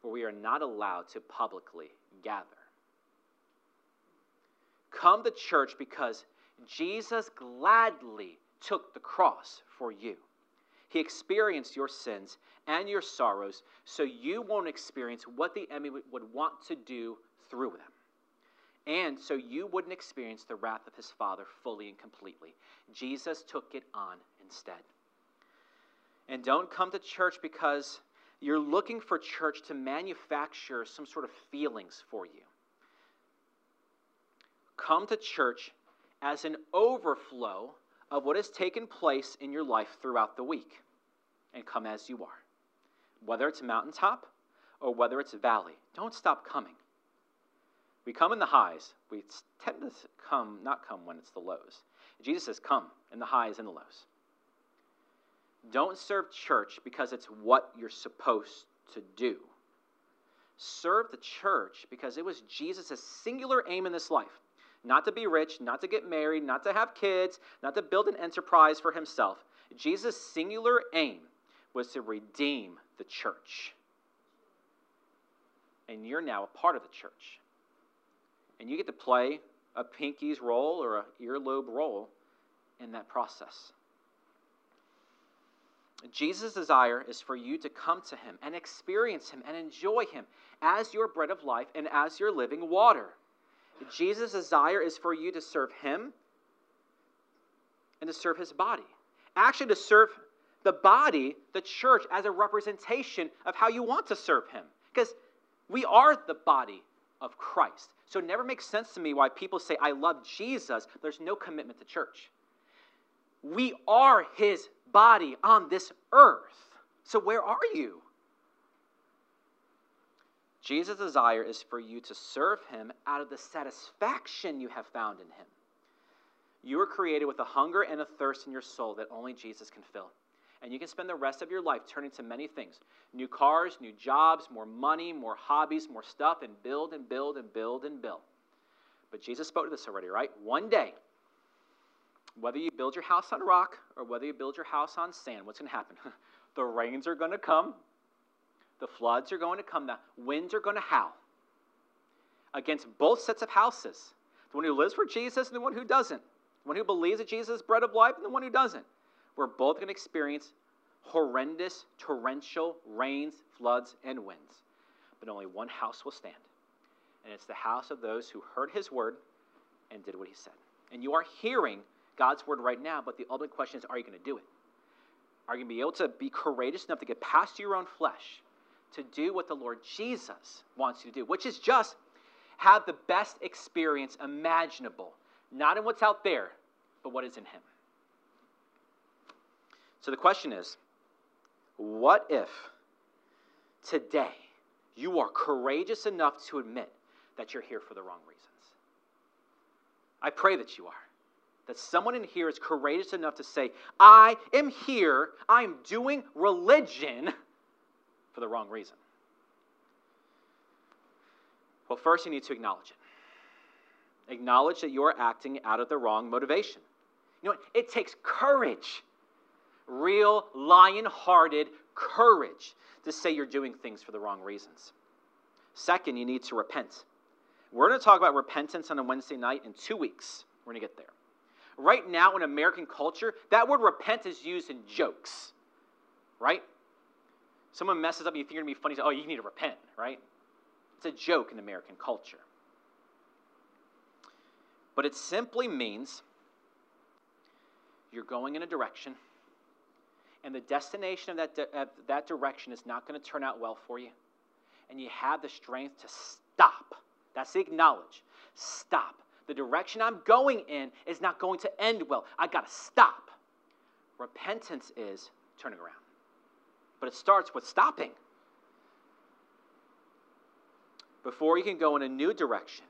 where we are not allowed to publicly gather. Come to church because Jesus gladly took the cross for you. He experienced your sins and your sorrows so you won't experience what the enemy would want to do through them. And so you wouldn't experience the wrath of his Father fully and completely. Jesus took it on instead. And don't come to church because you're looking for church to manufacture some sort of feelings for you. Come to church as an overflow of what has taken place in your life throughout the week, and come as you are. whether it's a mountaintop or whether it's a valley. Don't stop coming. We come in the highs. We tend to come, not come when it's the lows. Jesus says, Come in the highs and the lows. Don't serve church because it's what you're supposed to do. Serve the church because it was Jesus' singular aim in this life not to be rich, not to get married, not to have kids, not to build an enterprise for himself. Jesus' singular aim was to redeem the church. And you're now a part of the church. And you get to play a pinky's role or a earlobe role in that process. Jesus' desire is for you to come to him and experience him and enjoy him as your bread of life and as your living water. Jesus' desire is for you to serve him and to serve his body. Actually, to serve the body, the church, as a representation of how you want to serve him. Because we are the body of Christ. So it never makes sense to me why people say, I love Jesus, there's no commitment to church. We are his body on this earth. So where are you? Jesus' desire is for you to serve him out of the satisfaction you have found in him. You were created with a hunger and a thirst in your soul that only Jesus can fill. And you can spend the rest of your life turning to many things new cars, new jobs, more money, more hobbies, more stuff, and build and build and build and build. But Jesus spoke to this already, right? One day, whether you build your house on rock or whether you build your house on sand, what's going to happen? *laughs* the rains are going to come, the floods are going to come, the winds are going to howl against both sets of houses the one who lives for Jesus and the one who doesn't, the one who believes that Jesus is bread of life and the one who doesn't. We're both going to experience horrendous torrential rains, floods, and winds. But only one house will stand, and it's the house of those who heard his word and did what he said. And you are hearing God's word right now, but the ultimate question is are you going to do it? Are you going to be able to be courageous enough to get past your own flesh to do what the Lord Jesus wants you to do, which is just have the best experience imaginable, not in what's out there, but what is in Him. So the question is what if today you are courageous enough to admit that you're here for the wrong reasons? I pray that you are that someone in here is courageous enough to say, I am here, I am doing religion *laughs* for the wrong reason? Well, first, you need to acknowledge it. Acknowledge that you are acting out of the wrong motivation. You know what? It takes courage, real, lion hearted courage to say you're doing things for the wrong reasons. Second, you need to repent. We're going to talk about repentance on a Wednesday night in two weeks. We're going to get there. Right now, in American culture, that word repent is used in jokes, right? Someone messes up and you think you're going to be funny, say, oh, you need to repent, right? It's a joke in American culture. But it simply means you're going in a direction, and the destination of that, di- of that direction is not going to turn out well for you. And you have the strength to stop. That's the acknowledge. Stop the direction I'm going in is not going to end well. I got to stop. Repentance is turning around. But it starts with stopping. Before you can go in a new direction,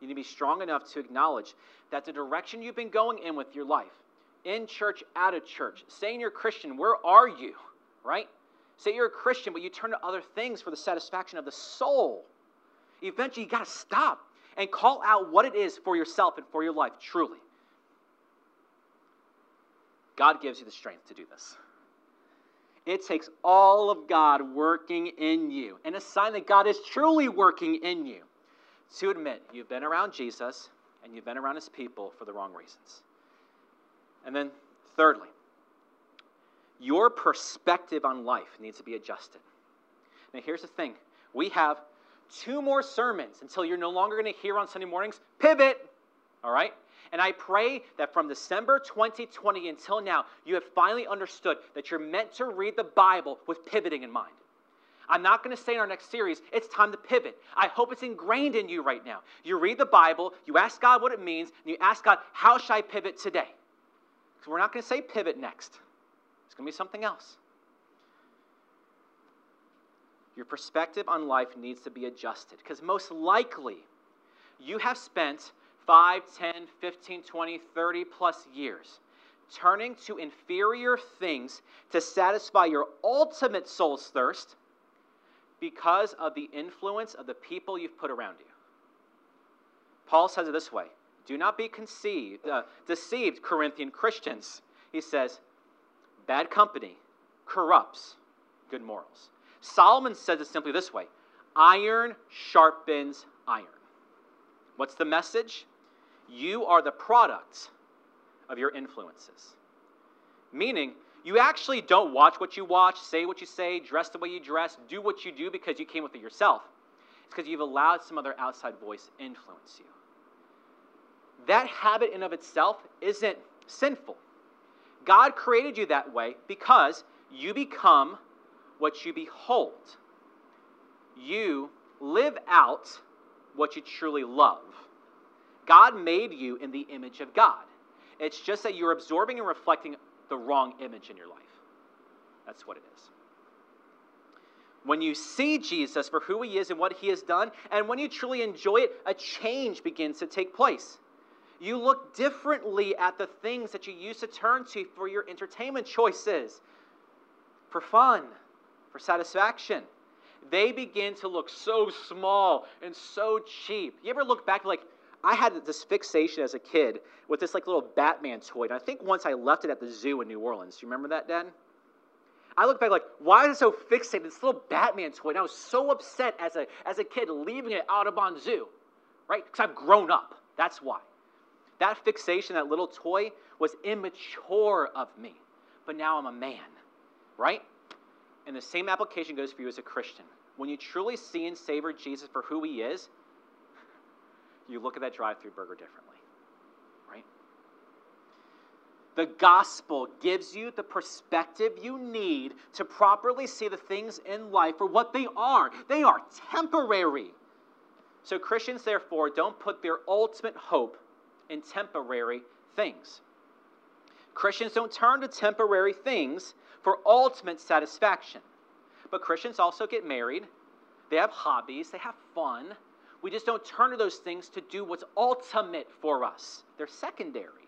you need to be strong enough to acknowledge that the direction you've been going in with your life, in church, out of church, saying you're Christian, where are you? Right? Say you're a Christian, but you turn to other things for the satisfaction of the soul. Eventually, you got to stop and call out what it is for yourself and for your life, truly. God gives you the strength to do this. It takes all of God working in you, and a sign that God is truly working in you, to admit you've been around Jesus and you've been around his people for the wrong reasons. And then, thirdly, your perspective on life needs to be adjusted. Now, here's the thing we have two more sermons until you're no longer going to hear on Sunday mornings. Pivot, all right? And I pray that from December 2020 until now, you have finally understood that you're meant to read the Bible with pivoting in mind. I'm not going to say in our next series, it's time to pivot. I hope it's ingrained in you right now. You read the Bible, you ask God what it means, and you ask God, how should I pivot today? Because we're not going to say pivot next, it's going to be something else. Your perspective on life needs to be adjusted because most likely you have spent 5, 10, 15, 20, 30 plus years turning to inferior things to satisfy your ultimate soul's thirst because of the influence of the people you've put around you. Paul says it this way Do not be conceived, uh, deceived, Corinthian Christians. He says, Bad company corrupts good morals. Solomon says it simply this way Iron sharpens iron. What's the message? You are the product of your influences. Meaning, you actually don't watch what you watch, say what you say, dress the way you dress, do what you do because you came with it yourself. It's because you've allowed some other outside voice influence you. That habit in of itself isn't sinful. God created you that way because you become what you behold. You live out what you truly love. God made you in the image of God. It's just that you're absorbing and reflecting the wrong image in your life. That's what it is. When you see Jesus for who he is and what he has done, and when you truly enjoy it, a change begins to take place. You look differently at the things that you used to turn to for your entertainment choices, for fun, for satisfaction. They begin to look so small and so cheap. You ever look back like, I had this fixation as a kid with this like little Batman toy, and I think once I left it at the zoo in New Orleans. You remember that, Dan? I look back like, why is it so fixated? This little Batman toy, and I was so upset as a as a kid leaving it out of Audubon Zoo, right? Because I've grown up. That's why. That fixation, that little toy, was immature of me. But now I'm a man, right? And the same application goes for you as a Christian. When you truly see and savor Jesus for who he is, you look at that drive through burger differently, right? The gospel gives you the perspective you need to properly see the things in life for what they are. They are temporary. So, Christians, therefore, don't put their ultimate hope in temporary things. Christians don't turn to temporary things for ultimate satisfaction. But Christians also get married, they have hobbies, they have fun, we just don't turn to those things to do what's ultimate for us, they're secondary.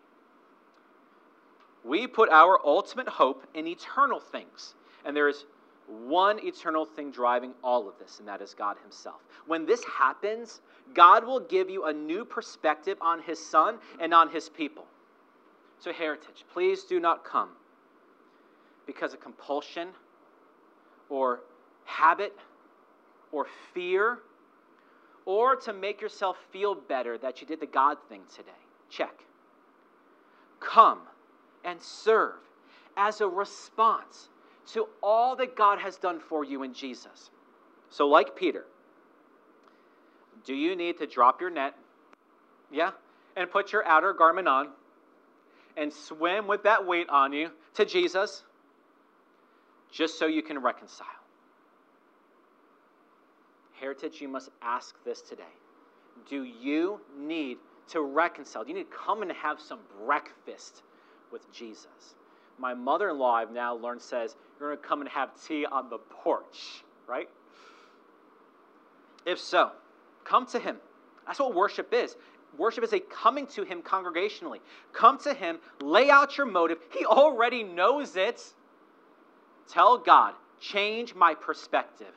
We put our ultimate hope in eternal things. And there is one eternal thing driving all of this, and that is God Himself. When this happens, God will give you a new perspective on His Son and on His people. So, heritage, please do not come because of compulsion or habit or fear or to make yourself feel better that you did the God thing today. Check. Come and serve as a response to all that God has done for you in Jesus. So, like Peter, do you need to drop your net? Yeah? And put your outer garment on and swim with that weight on you to Jesus just so you can reconcile? Heritage, you must ask this today. Do you need to reconcile? Do you need to come and have some breakfast with Jesus? My mother in law, I've now learned, says, You're going to come and have tea on the porch, right? If so, come to Him. That's what worship is. Worship is a coming to Him congregationally. Come to Him, lay out your motive. He already knows it. Tell God, change my perspective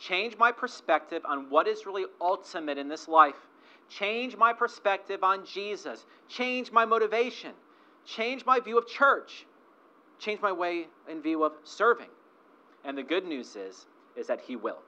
change my perspective on what is really ultimate in this life. Change my perspective on Jesus. Change my motivation. Change my view of church. Change my way and view of serving. And the good news is, is that He will.